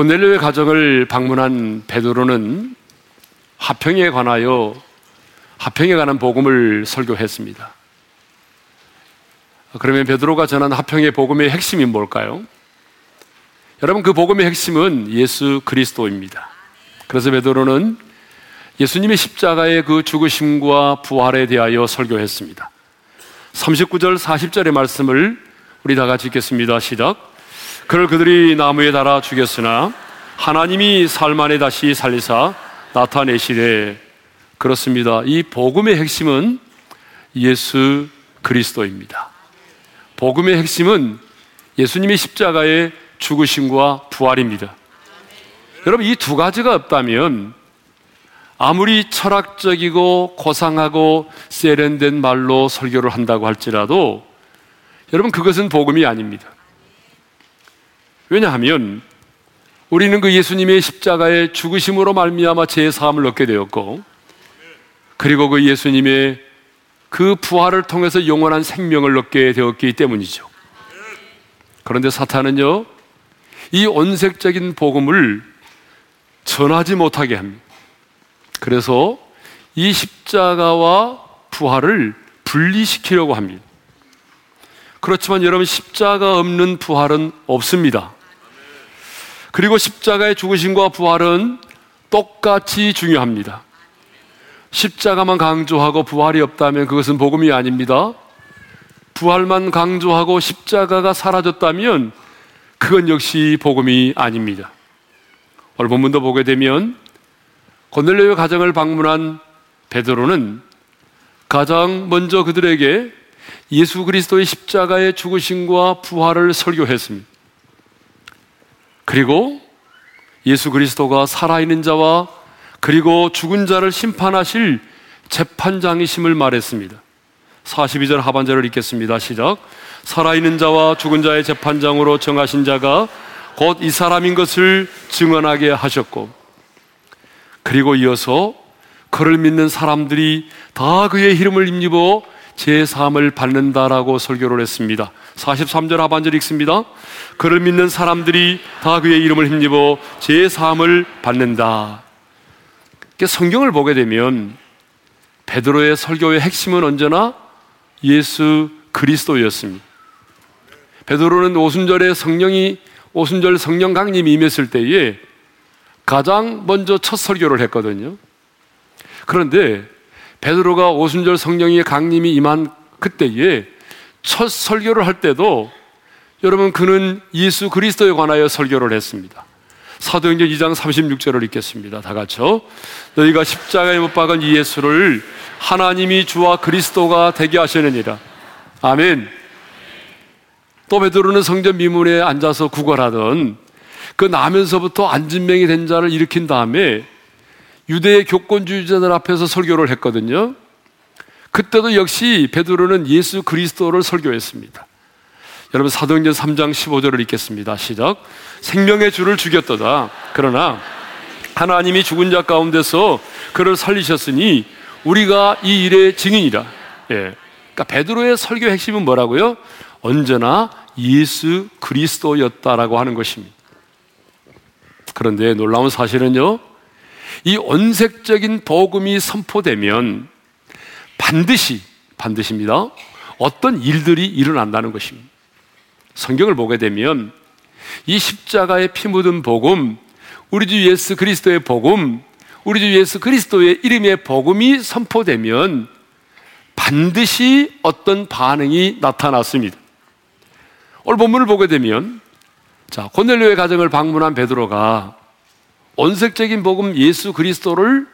고넬료의 가정을 방문한 베드로는 화평에 관하여 화평에 관한 복음을 설교했습니다. 그러면 베드로가 전한 화평의 복음의 핵심이 뭘까요? 여러분 그 복음의 핵심은 예수 그리스도입니다. 그래서 베드로는 예수님의 십자가의 그 죽으심과 부활에 대하여 설교했습니다. 39절 40절의 말씀을 우리 다 같이 읽겠습니다. 시작. 그를 그들이 나무에 달아 죽였으나 하나님이 살만에 다시 살리사 나타내시되 그렇습니다. 이 복음의 핵심은 예수 그리스도입니다. 복음의 핵심은 예수님의 십자가의 죽으심과 부활입니다. 여러분 이 두 가지가 없다면 아무리 철학적이고 고상하고 세련된 말로 설교를 한다고 할지라도 여러분 그것은 복음이 아닙니다. 왜냐하면 우리는 그 예수님의 십자가의 죽으심으로 말미암아 제 사함을 얻게 되었고 그리고 그 예수님의 그 부활을 통해서 영원한 생명을 얻게 되었기 때문이죠. 그런데 사탄은요, 이 온색적인 복음을 전하지 못하게 합니다. 그래서 이 십자가와 부활을 분리시키려고 합니다. 그렇지만 여러분, 십자가 없는 부활은 없습니다. 그리고 십자가의 죽으심과 부활은 똑같이 중요합니다. 십자가만 강조하고 부활이 없다면 그것은 복음이 아닙니다. 부활만 강조하고 십자가가 사라졌다면 그건 역시 복음이 아닙니다. 오늘 본문도 보게 되면 고넬료의 가정을 방문한 베드로는 가장 먼저 그들에게 예수 그리스도의 십자가의 죽으심과 부활을 설교했습니다. 그리고 예수 그리스도가 살아있는 자와 그리고 죽은 자를 심판하실 재판장이심을 말했습니다. 42절 하반절을 읽겠습니다. 시작. 살아있는 자와 죽은 자의 재판장으로 정하신 자가 곧 이 사람인 것을 증언하게 하셨고, 그리고 이어서 그를 믿는 사람들이 다 그의 이름을 힘입어 제 삶을 받는다라고 설교를 했습니다. 43절 하반절 읽습니다. 그를 믿는 사람들이 다 그의 이름을 힘입어 제 삶을 받는다. 성경을 보게 되면 베드로의 설교의 핵심은 언제나 예수 그리스도였습니다. 베드로는 오순절에 성령이 오순절 성령 강림이 임했을 때에 가장 먼저 첫 설교를 했거든요. 그런데 베드로가 오순절 성령의 강림이 임한 그때에 첫 설교를 할 때도 여러분 그는 예수 그리스도에 관하여 설교를 했습니다. 사도행전 2장 36절을 읽겠습니다. 다 같이요. 너희가 십자가에 못 박은 이 예수를 하나님이 주와 그리스도가 되게 하시느니라. 아멘. 또 베드로는 성전 미문에 앉아서 구걸하던 그 나면서부터 안진명이 된 자를 일으킨 다음에 유대의 교권주의자들 앞에서 설교를 했거든요. 그때도 역시 베드로는 예수 그리스도를 설교했습니다. 여러분 사도행전 3장 15절을 읽겠습니다. 시작. 생명의 주를 죽였도다. 그러나 하나님이 죽은 자 가운데서 그를 살리셨으니 우리가 이 일의 증인이라. 예. 그러니까 베드로의 설교 핵심은 뭐라고요? 언제나 예수 그리스도였다라고 하는 것입니다. 그런데 놀라운 사실은요. 이 언색적인 복음이 선포되면 반드시 반드시입니다. 어떤 일들이 일어난다는 것입니다. 성경을 보게 되면 이 십자가의 피 묻은 복음, 우리 주 예수 그리스도의 복음, 우리 주 예수 그리스도의 이름의 복음이 선포되면 반드시 어떤 반응이 나타났습니다. 오늘 본문을 보게 되면 자, 고넬료의 가정을 방문한 베드로가 온색적인 복음 예수 그리스도를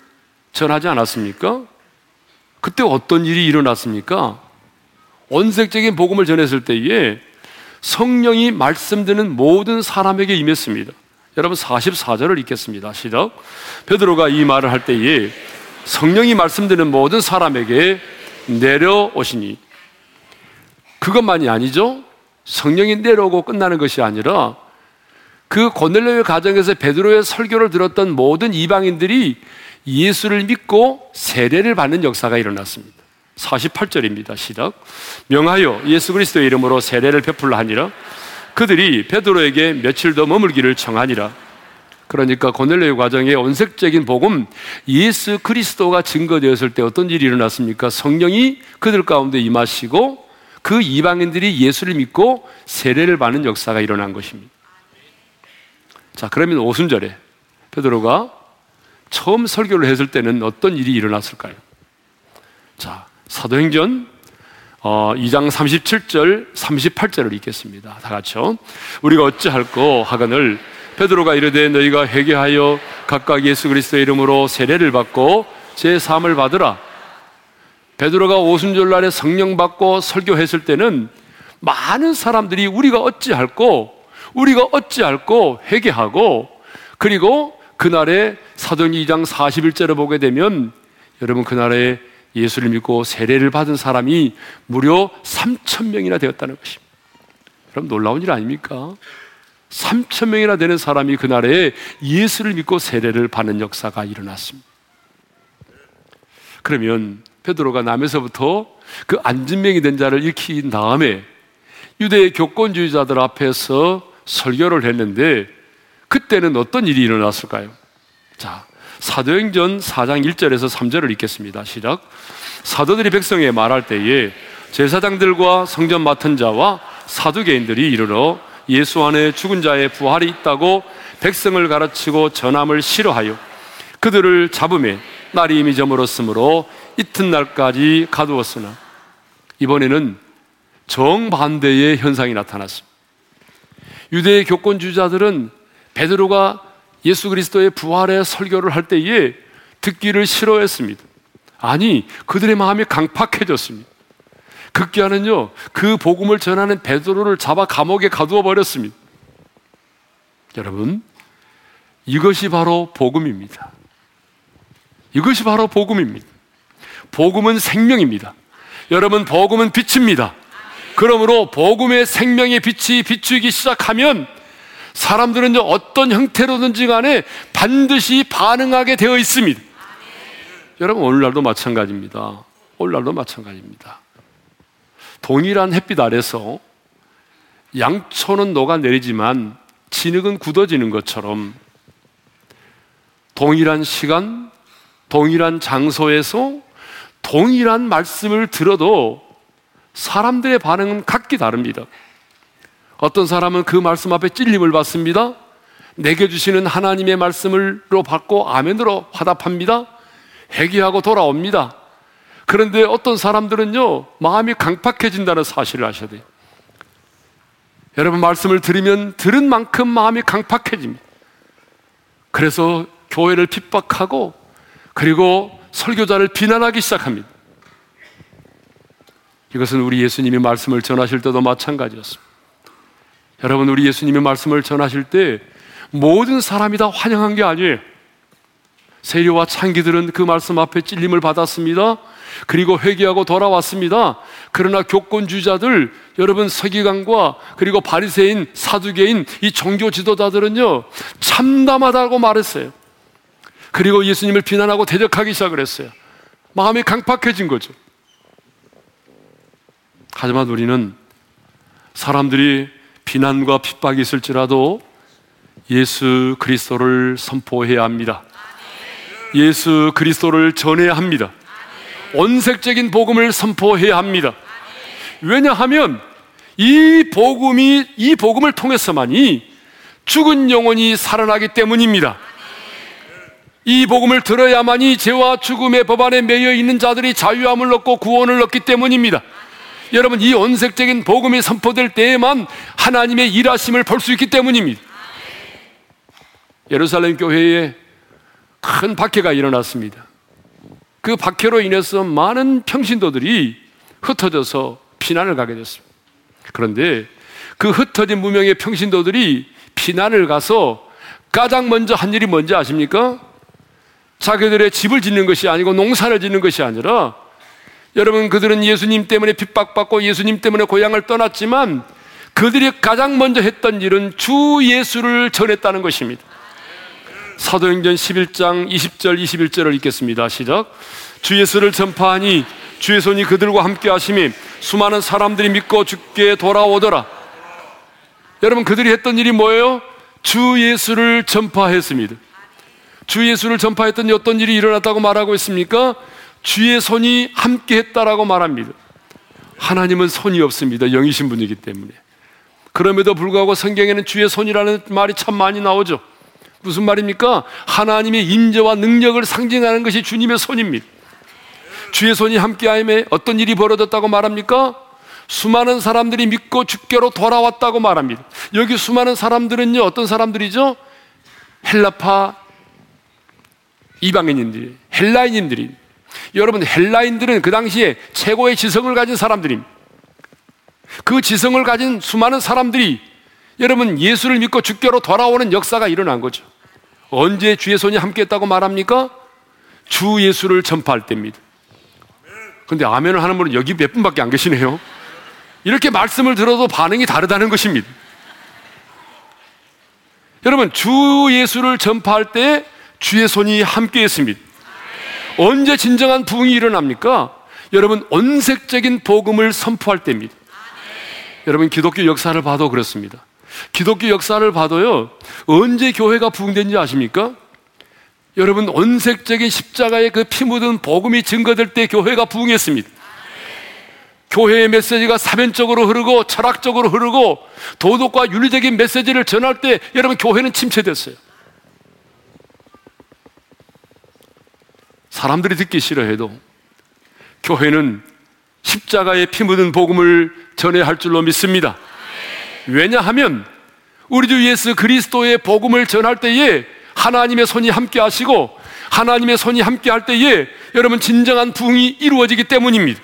전하지 않았습니까? 그때 어떤 일이 일어났습니까? 온색적인 복음을 전했을 때에 성령이 말씀드는 모든 사람에게 임했습니다. 여러분 44절을 읽겠습니다. 시작. 베드로가 이 말을 할 때에 성령이 말씀드는 모든 사람에게 내려오시니 그것만이 아니죠. 성령이 내려오고 끝나는 것이 아니라 그 고넬료의 가정에서 베드로의 설교를 들었던 모든 이방인들이 예수를 믿고 세례를 받는 역사가 일어났습니다. 48절입니다. 시작. 명하여 예수 그리스도의 이름으로 세례를 베풀라 하니라. 그들이 베드로에게 며칠 더 머물기를 청하니라. 그러니까 고넬레의 과정에 원색적인 복음 예수 그리스도가 증거되었을 때 어떤 일이 일어났습니까? 성령이 그들 가운데 임하시고 그 이방인들이 예수를 믿고 세례를 받는 역사가 일어난 것입니다. 자, 그러면 오순절에 베드로가 처음 설교를 했을 때는 어떤 일이 일어났을까요? 자, 사도행전 어, 2장 37절, 38절을 읽겠습니다. 다 같이요. 우리가 어찌할꼬 하거늘 베드로가 이르되 너희가 회개하여 각각 예수 그리스도의 이름으로 세례를 받고 제 삶을 받으라. 베드로가 오순절 날에 성령 받고 설교했을 때는 많은 사람들이 우리가 어찌할꼬 우리가 어찌할꼬 회개하고 그리고 그날에 사도행 2장 41절을 보게 되면 여러분 그날에 예수를 믿고 세례를 받은 사람이 무려 3천 명이나 되었다는 것입니다. 그럼 놀라운 일 아닙니까? 3천 명이나 되는 사람이 그날에 예수를 믿고 세례를 받는 역사가 일어났습니다. 그러면 베드로가 남에서부터 그 안진명이 된 자를 일으킨 다음에 유대의 교권주의자들 앞에서 설교를 했는데 그때는 어떤 일이 일어났을까요? 자, 사도행전 4장 1절에서 3절을 읽겠습니다. 시작. 사도들이 백성에 말할 때에 제사장들과 성전 맡은 자와 사두개인들이 이르러 예수 안에 죽은 자의 부활이 있다고 백성을 가르치고 전함을 싫어하여 그들을 잡음에 날이 이미 저물었으므로 이튿날까지 가두었으나 이번에는 정반대의 현상이 나타났습니다. 유대의 교권주자들은 베드로가 예수 그리스도의 부활의 설교를 할 때에 듣기를 싫어했습니다. 아니, 그들의 마음이 강팍해졌습니다. 극기하는요, 그 복음을 전하는 베드로를 잡아 감옥에 가두어 버렸습니다. 여러분, 이것이 바로 복음입니다. 이것이 바로 복음입니다. 복음은 생명입니다. 여러분, 복음은 빛입니다. 그러므로 복음의 생명의 빛이 비추기 시작하면 사람들은 어떤 형태로든지 간에 반드시 반응하게 되어 있습니다. 여러분, 오늘날도 마찬가지입니다. 오늘날도 마찬가지입니다. 동일한 햇빛 아래서 양초는 녹아내리지만 진흙은 굳어지는 것처럼 동일한 시간, 동일한 장소에서 동일한 말씀을 들어도 사람들의 반응은 각기 다릅니다. 어떤 사람은 그 말씀 앞에 찔림을 받습니다. 내게 주시는 하나님의 말씀을로 받고 아멘으로 화답합니다. 회개하고 돌아옵니다. 그런데 어떤 사람들은요, 마음이 강팍해진다는 사실을 아셔야 돼요. 여러분, 말씀을 들으면 들은 만큼 마음이 강팍해집니다. 그래서 교회를 핍박하고, 그리고 설교자를 비난하기 시작합니다. 이것은 우리 예수님이 말씀을 전하실 때도 마찬가지였습니다. 여러분, 우리 예수님이 말씀을 전하실 때 모든 사람이 다 환영한 게 아니에요. 세리와 창기들은 그 말씀 앞에 찔림을 받았습니다. 그리고 회개하고 돌아왔습니다. 그러나 교권주자들, 여러분 서기관과 그리고 바리새인, 사두개인 이 종교 지도자들은요 참담하다고 말했어요. 그리고 예수님을 비난하고 대적하기 시작을 했어요. 마음이 강팍해진 거죠. 하지만 우리는 사람들이 비난과 핍박이 있을지라도 예수 그리스도를 선포해야 합니다. 예수 그리스도를 전해야 합니다. 원색적인 복음을 선포해야 합니다. 왜냐하면 이 복음이 이 복음을 통해서만이 죽은 영혼이 살아나기 때문입니다. 이 복음을 들어야만이 죄와 죽음의 법 안에 매여 있는 자들이 자유함을 얻고 구원을 얻기 때문입니다. 여러분 이 원색적인 복음이 선포될 때에만 하나님의 일하심을 볼 수 있기 때문입니다. 예루살렘 교회에 큰 박해가 일어났습니다. 그 박해로 인해서 많은 평신도들이 흩어져서 피난을 가게 됐습니다. 그런데 그 흩어진 무명의 평신도들이 피난을 가서 가장 먼저 한 일이 뭔지 아십니까? 자기들의 집을 짓는 것이 아니고 농사를 짓는 것이 아니라 여러분 그들은 예수님 때문에 핍박받고 예수님 때문에 고향을 떠났지만 그들이 가장 먼저 했던 일은 주 예수를 전했다는 것입니다. 사도행전 11장 20절 21절을 읽겠습니다. 시작. 주 예수를 전파하니 주의 손이 그들과 함께 하심이 수많은 사람들이 믿고 죽게 돌아오더라. 여러분 그들이 했던 일이 뭐예요? 주 예수를 전파했습니다. 주 예수를 전파했던 어떤 일이 일어났다고 말하고 있습니까? 주의 손이 함께 했다라고 말합니다. 하나님은 손이 없습니다. 영이신 분이기 때문에. 그럼에도 불구하고 성경에는 주의 손이라는 말이 참 많이 나오죠. 무슨 말입니까? 하나님의 임재와 능력을 상징하는 것이 주님의 손입니다. 주의 손이 함께하임에 어떤 일이 벌어졌다고 말합니까? 수많은 사람들이 믿고 주께로 돌아왔다고 말합니다. 여기 수많은 사람들은요, 어떤 사람들이죠? 헬라파 이방인인들이, 헬라인인들이. 여러분, 헬라인들은 그 당시에 최고의 지성을 가진 사람들입니다. 그 지성을 가진 수많은 사람들이 여러분 예수를 믿고 주께로 돌아오는 역사가 일어난 거죠. 언제 주의 손이 함께 했다고 말합니까? 주 예수를 전파할 때입니다. 근데 아멘을 하는 분은 여기 몇 분밖에 안 계시네요. 이렇게 말씀을 들어도 반응이 다르다는 것입니다. 여러분, 주 예수를 전파할 때 주의 손이 함께 했습니다. 언제 진정한 부흥이 일어납니까? 여러분, 언색적인 복음을 선포할 때입니다. 여러분, 기독교 역사를 봐도 그렇습니다. 기독교 역사를 봐도요, 언제 교회가 부흥된지 아십니까? 여러분, 언색적인 십자가의 그 피 묻은 복음이 증거될 때 교회가 부흥했습니다. 교회의 메시지가 사변적으로 흐르고 철학적으로 흐르고 도덕과 윤리적인 메시지를 전할 때 여러분 교회는 침체됐어요. 사람들이 듣기 싫어해도 교회는 십자가의 피 묻은 복음을 전해야 할 줄로 믿습니다. 왜냐하면 우리 주 예수 그리스도의 복음을 전할 때에 하나님의 손이 함께 하시고 하나님의 손이 함께 할 때에 여러분 진정한 부흥이 이루어지기 때문입니다.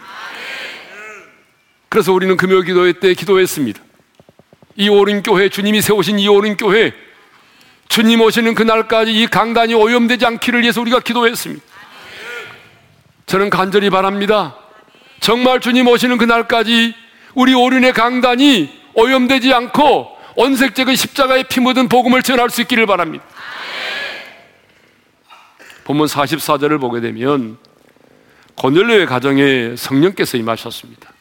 그래서 우리는 금요 기도회 때 기도했습니다. 이 오른 교회 주님이 세우신 이 오른 교회 주님 오시는 그날까지 이 강단이 오염되지 않기를 위해서 우리가 기도했습니다. 저는 간절히 바랍니다. 정말 주님 오시는 그날까지 우리 오륜의 강단이 오염되지 않고 언색적인 십자가의 피 묻은 복음을 전할 수 있기를 바랍니다. 본문 44절을 보게 되면 고넬료의 가정에 성령께서 임하셨습니다.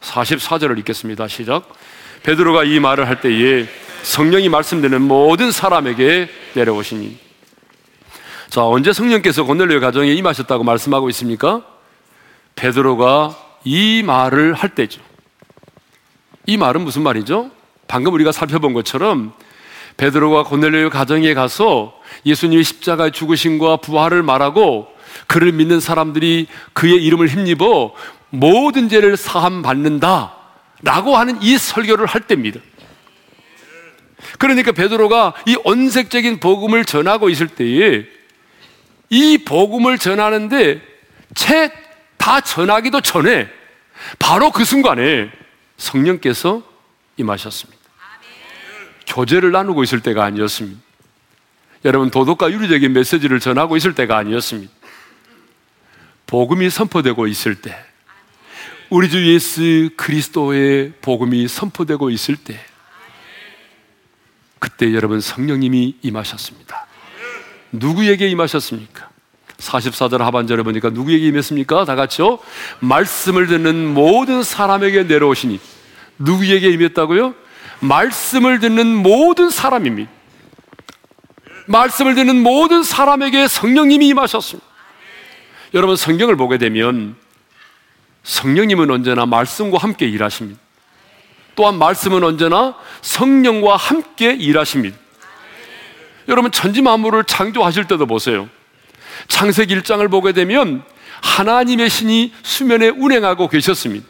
44절을 읽겠습니다. 시작. 베드로가 이 말을 할 때에 성령이 말씀되는 모든 사람에게 내려오시니. 자, 언제 성령께서 고넬료의 가정에 임하셨다고 말씀하고 있습니까? 베드로가 이 말을 할 때죠. 이 말은 무슨 말이죠? 방금 우리가 살펴본 것처럼 베드로가 고넬료의 가정에 가서 예수님의 십자가의 죽으심과 부활을 말하고 그를 믿는 사람들이 그의 이름을 힘입어 모든 죄를 사함 받는다. 라고 하는 이 설교를 할 때입니다. 그러니까 베드로가 이 언색적인 복음을 전하고 있을 때에 이 복음을 전하는데 채 다 전하기도 전에 바로 그 순간에 성령께서 임하셨습니다. 교제를 나누고 있을 때가 아니었습니다. 여러분 도덕과 윤리적인 메시지를 전하고 있을 때가 아니었습니다. 복음이 선포되고 있을 때, 우리 주 예수 그리스도의 복음이 선포되고 있을 때, 그때 여러분 성령님이 임하셨습니다. 누구에게 임하셨습니까? 44절 하반절에 보니까 누구에게 임했습니까? 다 같이요. 말씀을 듣는 모든 사람에게 내려오시니 누구에게 임했다고요? 말씀을 듣는 모든 사람입니다. 말씀을 듣는 모든 사람에게 성령님이 임하셨습니다. 여러분 성경을 보게 되면 성령님은 언제나 말씀과 함께 일하십니다. 또한 말씀은 언제나 성령과 함께 일하십니다. 여러분 천지 만물을 창조하실 때도 보세요. 창세기 1장을 보게 되면 하나님의 신이 수면에 운행하고 계셨습니다.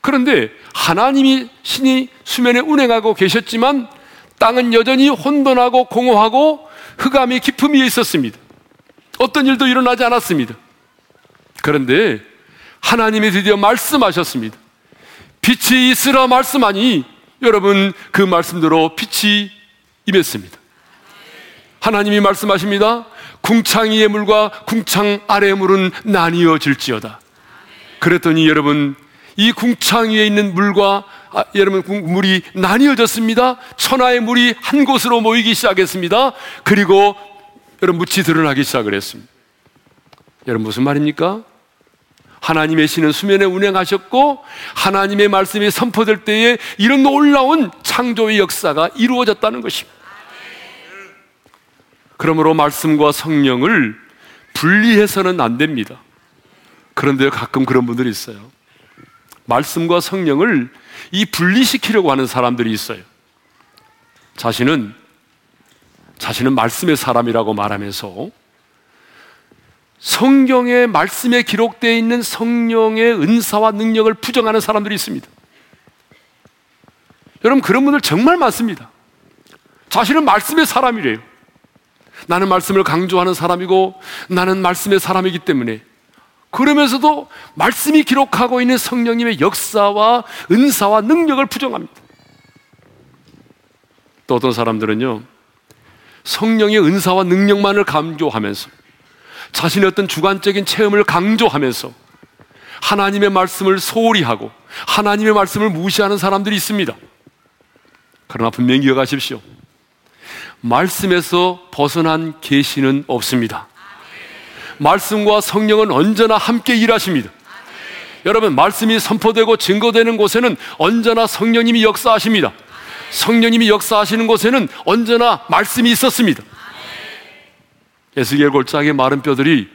그런데 하나님이 신이 수면에 운행하고 계셨지만 땅은 여전히 혼돈하고 공허하고 흑암이 깊음 위에 있었습니다. 어떤 일도 일어나지 않았습니다. 그런데 하나님이 드디어 말씀하셨습니다. 빛이 있으라 말씀하니 여러분 그 말씀대로 빛이 임했습니다. 하나님이 말씀하십니다. 궁창 위의 물과 궁창 아래의 물은 나뉘어질지어다. 그랬더니 여러분 이 궁창 위에 있는 물과 아, 여러분 물이 나뉘어졌습니다. 천하의 물이 한 곳으로 모이기 시작했습니다. 그리고 여러분 묻이 드러나기 시작을 했습니다. 여러분 무슨 말입니까? 하나님의 신은 수면에 운행하셨고 하나님의 말씀이 선포될 때에 이런 놀라운 창조의 역사가 이루어졌다는 것입니다. 그러므로 말씀과 성령을 분리해서는 안 됩니다. 그런데 가끔 그런 분들이 있어요. 말씀과 성령을 이 분리시키려고 하는 사람들이 있어요. 자신은 자신은 말씀의 사람이라고 말하면서 성경의 말씀에 기록되어 있는 성령의 은사와 능력을 부정하는 사람들이 있습니다. 여러분 그런 분들 정말 많습니다. 자신은 말씀의 사람이래요. 나는 말씀을 강조하는 사람이고 나는 말씀의 사람이기 때문에 그러면서도 말씀이 기록하고 있는 성령님의 역사와 은사와 능력을 부정합니다. 또 어떤 사람들은요, 성령의 은사와 능력만을 강조하면서 자신의 어떤 주관적인 체험을 강조하면서 하나님의 말씀을 소홀히 하고 하나님의 말씀을 무시하는 사람들이 있습니다. 그러나 분명히 기억하십시오. 말씀에서 벗어난 계시는 없습니다. 말씀과 성령은 언제나 함께 일하십니다. 여러분, 말씀이 선포되고 증거되는 곳에는 언제나 성령님이 역사하십니다. 성령님이 역사하시는 곳에는 언제나 말씀이 있었습니다. 에스겔 골짜기의 마른 뼈들이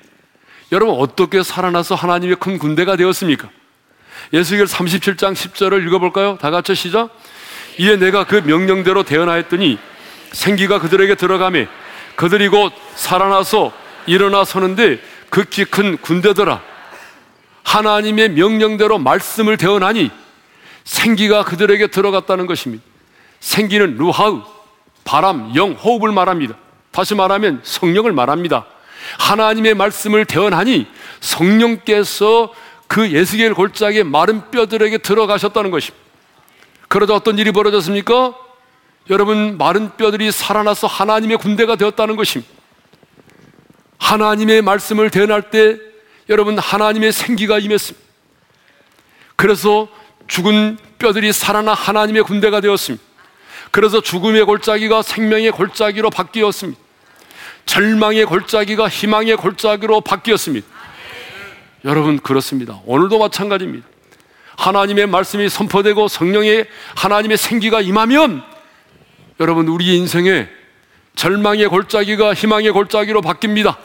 여러분 어떻게 살아나서 하나님의 큰 군대가 되었습니까? 예수겔 37장 10절을 읽어볼까요? 다 같이 시작. 이에 내가 그 명령대로 대언하였더니 생기가 그들에게 들어가매 그들이 곧 살아나서 일어나 서는데 극히 큰 군대더라. 하나님의 명령대로 말씀을 대언하니 생기가 그들에게 들어갔다는 것입니다. 생기는 루하우, 바람, 영, 호흡을 말합니다. 다시 말하면 성령을 말합니다. 하나님의 말씀을 대언하니 성령께서 그 예수겔 골짜기의 마른 뼈들에게 들어가셨다는 것입니다. 그러자 어떤 일이 벌어졌습니까? 여러분, 마른 뼈들이 살아나서 하나님의 군대가 되었다는 것입니다. 하나님의 말씀을 대언할 때 여러분, 하나님의 생기가 임했습니다. 그래서 죽은 뼈들이 살아나 하나님의 군대가 되었습니다. 그래서 죽음의 골짜기가 생명의 골짜기로 바뀌었습니다. 절망의 골짜기가 희망의 골짜기로 바뀌었습니다. 여러분, 그렇습니다. 오늘도 마찬가지입니다. 하나님의 말씀이 선포되고 성령의 하나님의 생기가 임하면 여러분 우리 인생에 절망의 골짜기가 희망의 골짜기로 바뀝니다.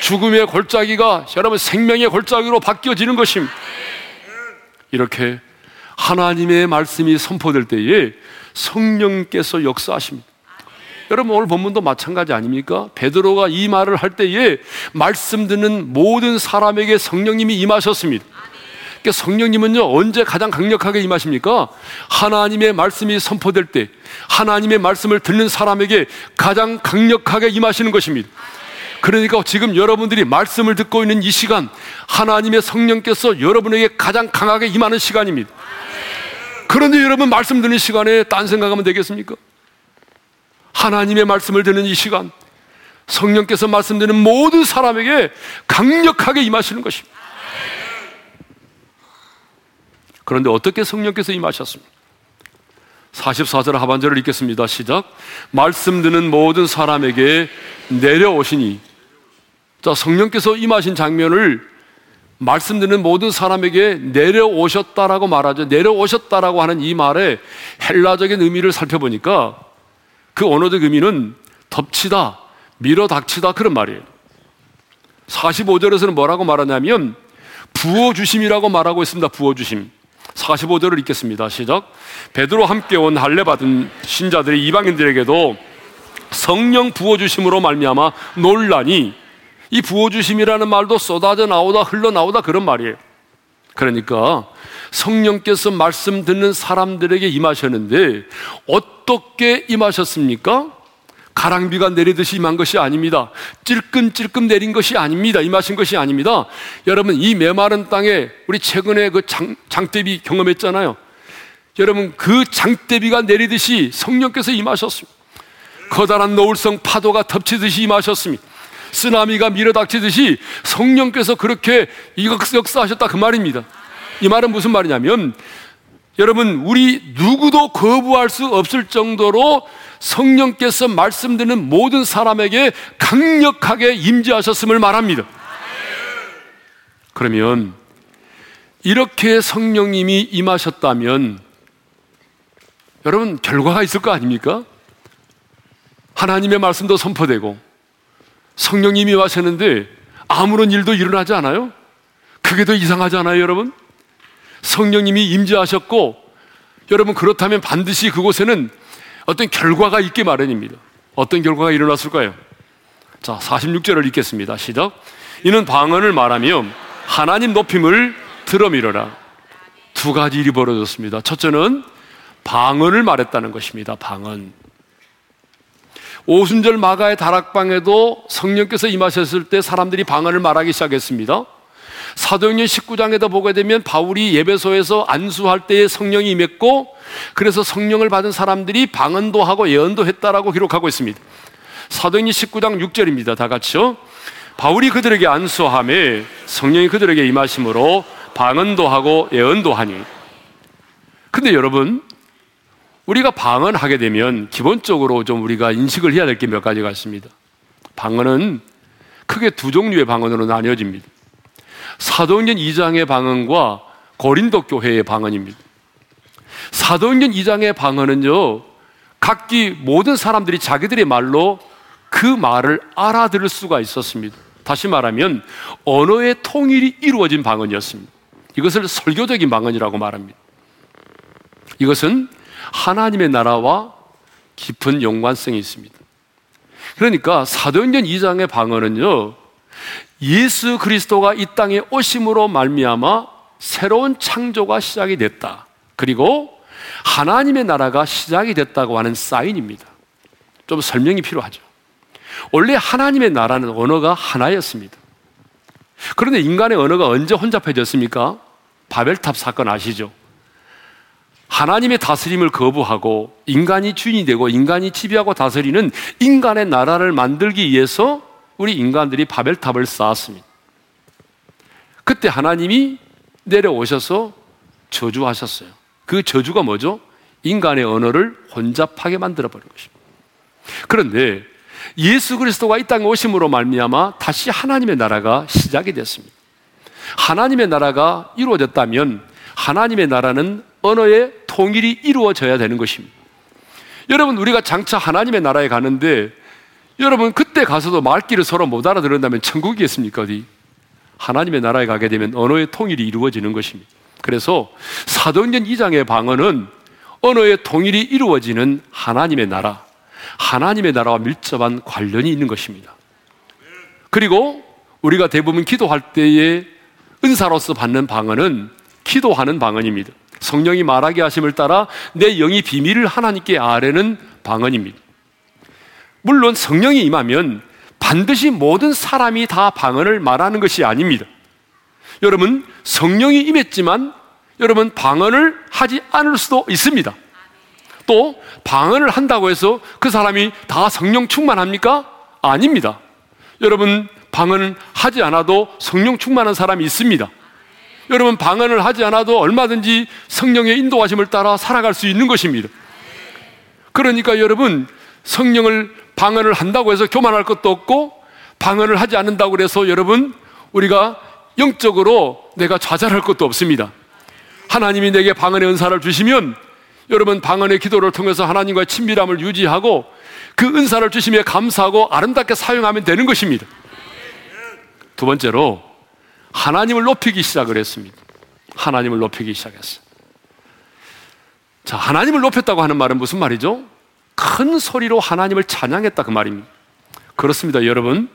죽음의 골짜기가 여러분 생명의 골짜기로 바뀌어지는 것입니다. 이렇게 하나님의 말씀이 선포될 때에 성령께서 역사하십니다. 여러분 오늘 본문도 마찬가지 아닙니까? 베드로가 이 말을 할 때에 말씀 듣는 모든 사람에게 성령님이 임하셨습니다. 성령님은요, 언제 가장 강력하게 임하십니까? 하나님의 말씀이 선포될 때, 하나님의 말씀을 듣는 사람에게 가장 강력하게 임하시는 것입니다. 그러니까 지금 여러분들이 말씀을 듣고 있는 이 시간, 하나님의 성령께서 여러분에게 가장 강하게 임하는 시간입니다. 그런데 여러분 말씀 듣는 시간에 딴 생각하면 되겠습니까? 하나님의 말씀을 듣는 이 시간, 성령께서 말씀 듣는 모든 사람에게 강력하게 임하시는 것입니다. 그런데 어떻게 성령께서 임하셨습니까? 44절 하반절을 읽겠습니다. 시작. 말씀 듣는 모든 사람에게 내려오시니. 자, 성령께서 임하신 장면을 말씀 듣는 모든 사람에게 내려오셨다라고 말하죠. 내려오셨다라고 하는 이 말의 헬라적인 의미를 살펴보니까 그 언어적 의미는 덮치다, 밀어 닥치다 그런 말이에요. 45절에서는 뭐라고 말하냐면 부어주심이라고 말하고 있습니다. 부어주심. 45절을 읽겠습니다. 시작. 베드로 함께 온 할례 받은 신자들이 이방인들에게도 성령 부어 주심으로 말미암아 논란이 이 부어 주심이라는 말도 쏟아져 나오다 흘러 나오다 그런 말이에요. 그러니까 성령께서 말씀 듣는 사람들에게 임하셨는데 어떻게 임하셨습니까? 가랑비가 내리듯이 임한 것이 아닙니다. 찔끔찔끔 내린 것이 아닙니다. 임하신 것이 아닙니다. 여러분, 이 메마른 땅에 우리 최근에 그 장, 장대비 경험했잖아요. 여러분, 그 장대비가 내리듯이 성령께서 임하셨습니다. 커다란 노을성 파도가 덮치듯이 임하셨습니다. 쓰나미가 밀어닥치듯이 성령께서 그렇게 역사하셨다 그 말입니다. 이 말은 무슨 말이냐면 여러분, 우리 누구도 거부할 수 없을 정도로 성령께서 말씀 듣는 모든 사람에게 강력하게 임재하셨음을 말합니다. 그러면 이렇게 성령님이 임하셨다면 여러분 결과가 있을 거 아닙니까? 하나님의 말씀도 선포되고 성령님이 와셨는데 아무런 일도 일어나지 않아요? 그게 더 이상하지 않아요, 여러분? 성령님이 임재하셨고 여러분 그렇다면 반드시 그곳에는 어떤 결과가 있기 마련입니다. 어떤 결과가 일어났을까요? 자, 46절을 읽겠습니다. 시작. 이는 방언을 말하며 하나님 높임을 들어밀어라. 두 가지 일이 벌어졌습니다. 첫째는 방언을 말했다는 것입니다. 방언. 오순절 마가의 다락방에도 성령께서 임하셨을 때 사람들이 방언을 말하기 시작했습니다. 사도행전 19장에도 보게 되면 바울이 예배소에서 안수할 때에 성령이 임했고 그래서 성령을 받은 사람들이 방언도 하고 예언도 했다라고 기록하고 있습니다. 사도행전 19장 6절입니다. 다 같이요. 바울이 그들에게 안수함에 성령이 그들에게 임하심으로 방언도 하고 예언도 하니. 근데 여러분, 우리가 방언하게 되면 기본적으로 좀 우리가 인식을 해야 될 게 몇 가지가 있습니다. 방언은 크게 두 종류의 방언으로 나뉘어집니다. 사도행전 2장의 방언과 고린도 교회의 방언입니다. 사도행전 2장의 방언은요, 각기 모든 사람들이 자기들의 말로 그 말을 알아들을 수가 있었습니다. 다시 말하면 언어의 통일이 이루어진 방언이었습니다. 이것을 설교적인 방언이라고 말합니다. 이것은 하나님의 나라와 깊은 연관성이 있습니다. 그러니까 사도행전 2장의 방언은요. 예수 그리스도가 이 땅에 오심으로 말미암아 새로운 창조가 시작이 됐다. 그리고 하나님의 나라가 시작이 됐다고 하는 사인입니다. 좀 설명이 필요하죠. 원래 하나님의 나라는 언어가 하나였습니다. 그런데 인간의 언어가 언제 혼잡해졌습니까? 바벨탑 사건 아시죠? 하나님의 다스림을 거부하고 인간이 주인이 되고 인간이 지배하고 다스리는 인간의 나라를 만들기 위해서 우리 인간들이 바벨탑을 쌓았습니다. 그때 하나님이 내려오셔서 저주하셨어요. 그 저주가 뭐죠? 인간의 언어를 혼잡하게 만들어 버린 것입니다. 그런데 예수 그리스도가 이 땅에 오심으로 말미암아 다시 하나님의 나라가 시작이 됐습니다. 하나님의 나라가 이루어졌다면 하나님의 나라는 언어의 통일이 이루어져야 되는 것입니다. 여러분, 우리가 장차 하나님의 나라에 가는데 여러분, 그때 가서도 말귀를 서로 못 알아들은다면 천국이겠습니까? 어디? 하나님의 나라에 가게 되면 언어의 통일이 이루어지는 것입니다. 그래서 사도행전 2장의 방언은 언어의 통일이 이루어지는 하나님의 나라, 하나님의 나라와 밀접한 관련이 있는 것입니다. 그리고 우리가 대부분 기도할 때에 은사로서 받는 방언은 기도하는 방언입니다. 성령이 말하게 하심을 따라 내 영이 비밀을 하나님께 아뢰는 방언입니다. 물론 성령이 임하면 반드시 모든 사람이 다 방언을 말하는 것이 아닙니다. 여러분, 성령이 임했지만 여러분 방언을 하지 않을 수도 있습니다. 또 방언을 한다고 해서 그 사람이 다 성령 충만합니까? 아닙니다. 여러분 방언을 하지 않아도 성령 충만한 사람이 있습니다. 여러분 방언을 하지 않아도 얼마든지 성령의 인도하심을 따라 살아갈 수 있는 것입니다. 그러니까 여러분 성령을 방언을 한다고 해서 교만할 것도 없고 방언을 하지 않는다고 해서 여러분 우리가 영적으로 내가 좌절할 것도 없습니다. 하나님이 내게 방언의 은사를 주시면 여러분 방언의 기도를 통해서 하나님과의 친밀함을 유지하고 그 은사를 주심에 감사하고 아름답게 사용하면 되는 것입니다. 두 번째로 하나님을 높이기 시작을 했습니다. 하나님을 높이기 시작했어요. 자, 하나님을 높였다고 하는 말은 무슨 말이죠? 큰 소리로 하나님을 찬양했다 그 말입니다. 그렇습니다, 여러분.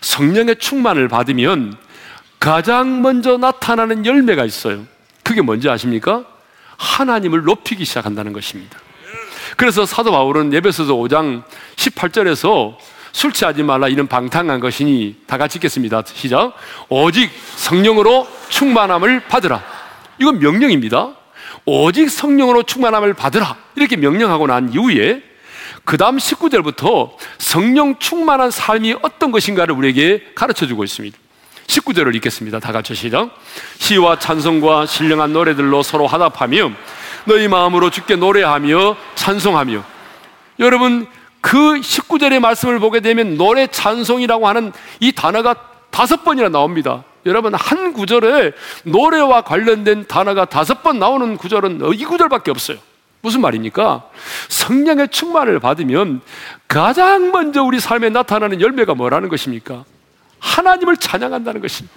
성령의 충만을 받으면 가장 먼저 나타나는 열매가 있어요. 그게 뭔지 아십니까? 하나님을 높이기 시작한다는 것입니다. 그래서 사도 바울은 예배서서 5장 18절에서 술 취하지 말라 이는 방탕한 것이니 다 같이 읽겠습니다. 시작. 오직 성령으로 충만함을 받으라. 이건 명령입니다. 오직 성령으로 충만함을 받으라. 이렇게 명령하고 난 이후에 그 다음 19절부터 성령 충만한 삶이 어떤 것인가를 우리에게 가르쳐 주고 있습니다. 19절을 읽겠습니다. 다 같이 시작. 시와 찬송과 신령한 노래들로 서로 화답하며 너희 마음으로 주께 노래하며 찬송하며 여러분 그 19절의 말씀을 보게 되면 노래 찬송이라고 하는 이 단어가 다섯 번이나 나옵니다. 여러분, 한 구절에 노래와 관련된 단어가 다섯 번 나오는 구절은 이 구절밖에 없어요. 무슨 말입니까? 성령의 충만을 받으면 가장 먼저 우리 삶에 나타나는 열매가 뭐라는 것입니까? 하나님을 찬양한다는 것입니다.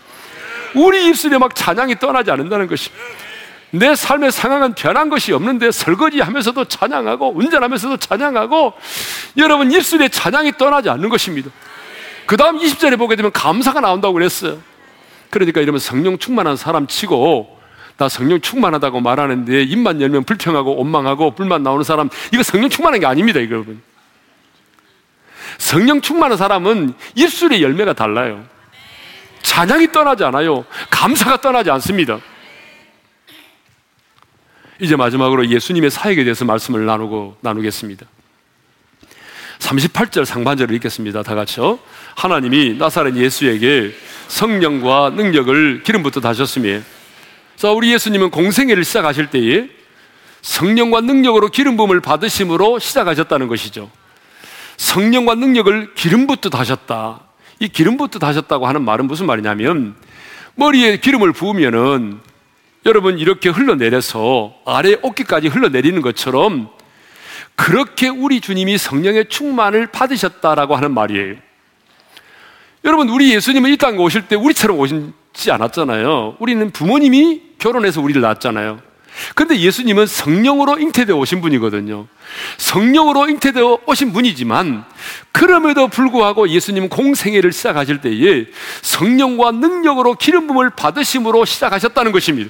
우리 입술에 막 찬양이 떠나지 않는다는 것입니다. 내 삶의 상황은 변한 것이 없는데 설거지 하면서도 찬양하고 운전하면서도 찬양하고 여러분 입술에 찬양이 떠나지 않는 것입니다. 그 다음 20절에 보게 되면 감사가 나온다고 그랬어요. 그러니까 이러면 성령 충만한 사람 치고 나 성령 충만하다고 말하는데 입만 열면 불평하고 원망하고 불만 나오는 사람 이거 성령 충만한 게 아닙니다, 여러분. 성령 충만한 사람은 입술의 열매가 달라요. 찬양이 떠나지 않아요. 감사가 떠나지 않습니다. 이제 마지막으로 예수님의 사역에 대해서 말씀을 나누고 나누겠습니다. 38절 상반절을 읽겠습니다. 다 같이요. 하나님이 나사렛 예수에게 성령과 능력을 기름부터 다셨으며 자, 우리 예수님은 공생애를 시작하실 때에 성령과 능력으로 기름 부음을 받으심으로 시작하셨다는 것이죠. 성령과 능력을 기름부터 다셨다. 이 기름부터 다셨다고 하는 말은 무슨 말이냐면 머리에 기름을 부으면은 여러분 이렇게 흘러내려서 아래 어깨까지 흘러내리는 것처럼 그렇게 우리 주님이 성령의 충만을 받으셨다라고 하는 말이에요. 여러분 우리 예수님은 이 땅에 오실 때 우리처럼 오 시지 않았잖아요. 우리는 부모님이 결혼해서 우리를 낳았잖아요. 근데 예수님은 성령으로 잉태되어 오신 분이거든요. 성령으로 잉태되어 오신 분이지만 그럼에도 불구하고 예수님은 공생애를 시작하실 때에 성령과 능력으로 기름 부음을 받으심으로 시작하셨다는 것입니다.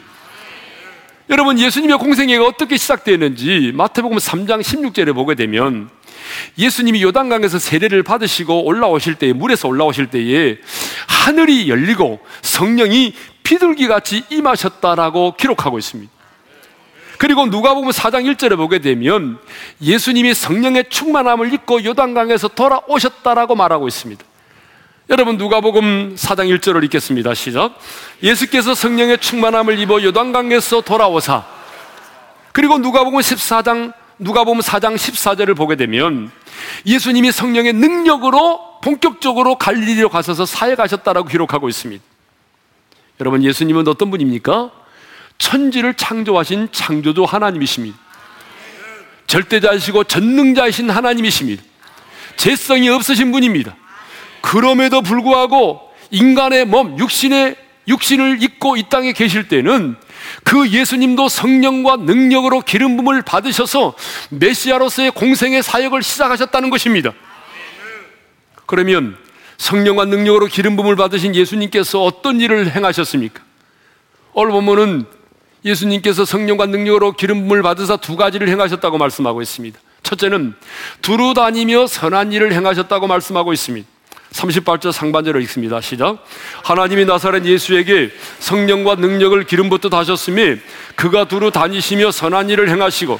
여러분 예수님의 공생애가 어떻게 시작되었는지 마태복음 3장 16절에 보게 되면 예수님이 요단강에서 세례를 받으시고 올라오실 때에 물에서 올라오실 때에 하늘이 열리고 성령이 비둘기 같이 임하셨다라고 기록하고 있습니다. 그리고 누가 보면 4장 1절에 보게 되면 예수님이 성령의 충만함을 입고 요단강에서 돌아오셨다라고 말하고 있습니다. 여러분 누가복음 4장 1절을 읽겠습니다. 시작. 예수께서 성령의 충만함을 입어 요단강에서 돌아오사. 그리고 누가복음 14장 누가복음 4장 14절을 보게 되면 예수님이 성령의 능력으로 본격적으로 갈릴리로 가셔서 사역하셨다라고 기록하고 있습니다. 여러분 예수님은 어떤 분입니까? 천지를 창조하신 창조주 하나님이십니다. 절대자이시고 전능자이신 하나님이십니다. 재성이 없으신 분입니다. 그럼에도 불구하고 인간의 몸, 육신의 육신을 입고 이 땅에 계실 때는 그 예수님도 성령과 능력으로 기름 부음을 받으셔서 메시아로서의 공생의 사역을 시작하셨다는 것입니다. 그러면 성령과 능력으로 기름 부음을 받으신 예수님께서 어떤 일을 행하셨습니까? 오늘 보면은 예수님께서 성령과 능력으로 기름 부음을 받으사 두 가지를 행하셨다고 말씀하고 있습니다. 첫째는 두루 다니며 선한 일을 행하셨다고 말씀하고 있습니다. 38절 상반절을 읽습니다. 시작. 하나님이 나사렛 예수에게 성령과 능력을 기름부터 다셨으니 그가 두루 다니시며 선한 일을 행하시고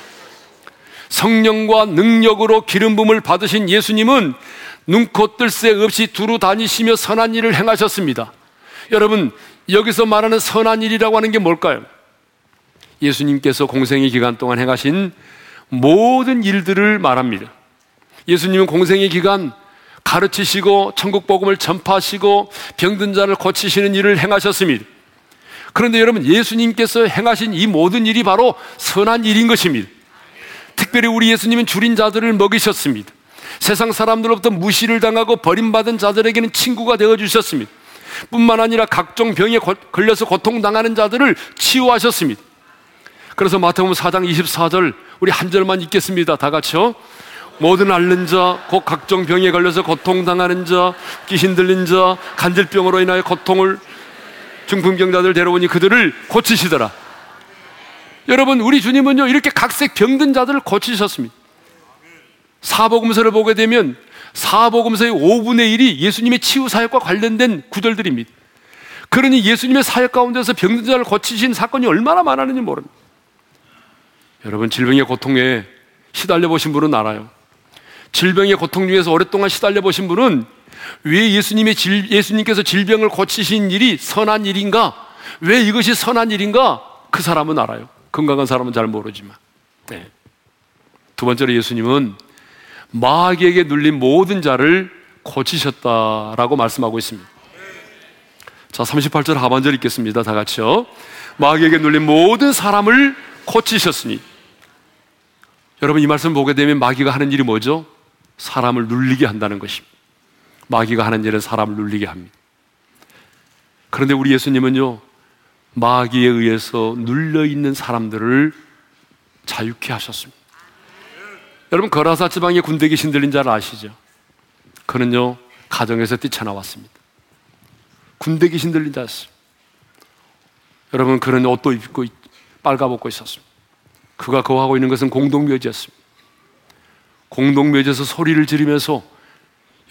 성령과 능력으로 기름 부음을 받으신 예수님은 눈코 뜰 새 없이 두루 다니시며 선한 일을 행하셨습니다. 여러분, 여기서 말하는 선한 일이라고 하는 게 뭘까요? 예수님께서 공생의 기간 동안 행하신 모든 일들을 말합니다. 예수님은 공생의 기간 가르치시고 천국 복음을 전파하시고 병든 자를 고치시는 일을 행하셨습니다. 그런데 여러분 예수님께서 행하신 이 모든 일이 바로 선한 일인 것입니다. 특별히 우리 예수님은 줄인 자들을 먹이셨습니다. 세상 사람들로부터 무시를 당하고 버림받은 자들에게는 친구가 되어 주셨습니다. 뿐만 아니라 각종 병에 걸려서 고통당하는 자들을 치유하셨습니다. 그래서 마태복음 4장 24절 우리 한 절만 읽겠습니다. 다 같이요. 모든 앓는 자, 곧 각종 병에 걸려서 고통당하는 자, 귀신 들린 자, 간질병으로 인하여 고통을 중풍병자들 데려오니 그들을 고치시더라. 여러분, 우리 주님은요, 이렇게 각색 병든 자들을 고치셨습니다. 사복음서를 보게 되면 사복음서의 5분의 1이 예수님의 치유 사역과 관련된 구절들입니다. 그러니 예수님의 사역 가운데서 병든 자를 고치신 사건이 얼마나 많았는지 모릅니다. 여러분, 질병의 고통에 시달려 보신 분은 알아요. 질병의 고통 중에서 오랫동안 시달려 보신 분은 왜 예수님의 질, 예수님께서 질병을 고치신 일이 선한 일인가? 왜 이것이 선한 일인가? 그 사람은 알아요. 건강한 사람은 잘 모르지만. 네. 두 번째로 예수님은 마귀에게 눌린 모든 자를 고치셨다라고 말씀하고 있습니다. 자, 38절 하반절 읽겠습니다. 다 같이요. 마귀에게 눌린 모든 사람을 고치셨으니. 여러분 이 말씀 보게 되면 마귀가 하는 일이 뭐죠? 사람을 눌리게 한다는 것입니다. 마귀가 하는 일은 사람을 눌리게 합니다. 그런데 우리 예수님은요, 마귀에 의해서 눌려 있는 사람들을 자유케 하셨습니다. 여러분 거라사 지방에 군대 귀신 들린 자 아시죠? 그는요 가정에서 뛰쳐나왔습니다. 군대 귀신 들린 자였어요. 여러분 그런 옷도 입고 빨가벗고 있었습니다. 그가 거하고 있는 것은 공동묘지였습니다. 공동묘지에서 소리를 지르면서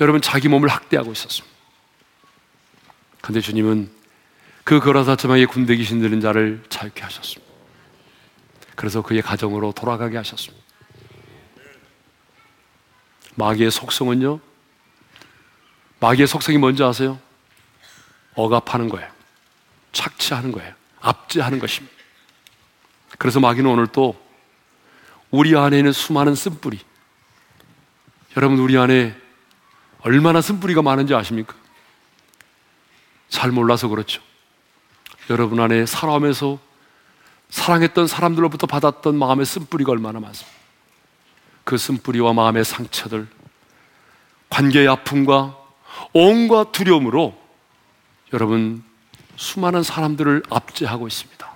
여러분 자기 몸을 학대하고 있었습니다. 근데 주님은 그 거라사 지방에 군대 귀신 들린 자를 자유케 하셨습니다. 그래서 그의 가정으로 돌아가게 하셨습니다. 마귀의 속성은요, 마귀의 속성이 뭔지 아세요? 억압하는 거예요. 착취하는 거예요. 압제하는 것입니다. 그래서 마귀는 오늘 또 우리 안에 있는 수많은 쓴뿌리. 여러분, 우리 안에 얼마나 쓴뿌리가 많은지 아십니까? 잘 몰라서 그렇죠. 여러분 안에 살아오면서 사랑했던 사람들로부터 받았던 마음의 쓴뿌리가 얼마나 많습니까? 그 쓴뿌리와 마음의 상처들, 관계의 아픔과 온갖 두려움으로 여러분 수많은 사람들을 압제하고 있습니다.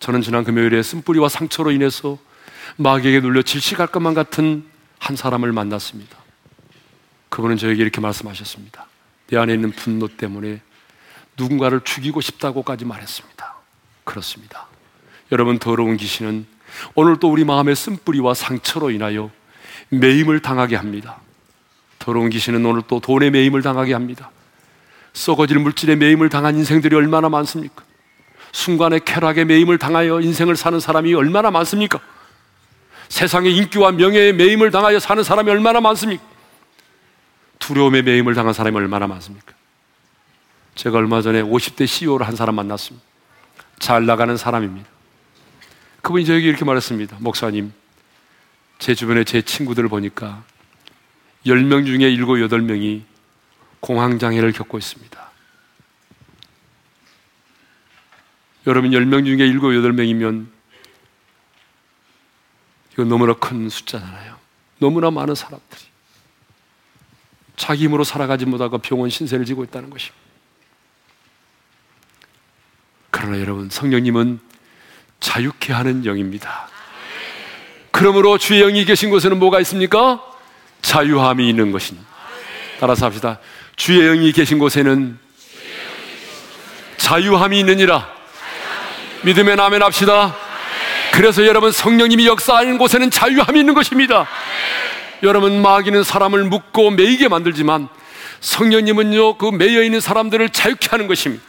저는 지난 금요일에 쓴뿌리와 상처로 인해서 마귀에게 눌려 질식할 것만 같은 한 사람을 만났습니다. 그분은 저에게 이렇게 말씀하셨습니다. 내 안에 있는 분노 때문에 누군가를 죽이고 싶다고까지 말했습니다. 그렇습니다. 여러분 더러운 귀신은 오늘 또 우리 마음의 쓴뿌리와 상처로 인하여 매임을 당하게 합니다. 더러운 귀신은 오늘 또 돈의 매임을 당하게 합니다. 썩어질 물질의 매임을 당한 인생들이 얼마나 많습니까? 순간의 쾌락의 매임을 당하여 인생을 사는 사람이 얼마나 많습니까? 세상의 인기와 명예의 매임을 당하여 사는 사람이 얼마나 많습니까? 두려움의 매임을 당한 사람이 얼마나 많습니까? 제가 얼마 전에 50대 CEO를 한 사람 만났습니다. 잘 나가는 사람입니다. 그분이 저에게 이렇게 말했습니다. 목사님, 제 주변에 제 친구들을 보니까 10명 중에 7, 8명이 공황장애를 겪고 있습니다. 여러분 10명 중에 7, 8명이면 이거 너무나 큰 숫자잖아요. 너무나 많은 사람들이 자기 힘으로 살아가지 못하고 병원 신세를 지고 있다는 것입니다. 그러나 여러분 성령님은 자유케 하는 영입니다. 그러므로 주의 영이 계신 곳에는 뭐가 있습니까? 자유함이 있는 것입니다. 따라서 합시다. 주의 영이 계신 곳에는 자유함이 있느니라. 믿음의 아멘 합시다. 그래서 여러분 성령님이 역사하는 곳에는 자유함이 있는 것입니다. 여러분 마귀는 사람을 묶고 매이게 만들지만 성령님은요 그 매여 있는 사람들을 자유케 하는 것입니다.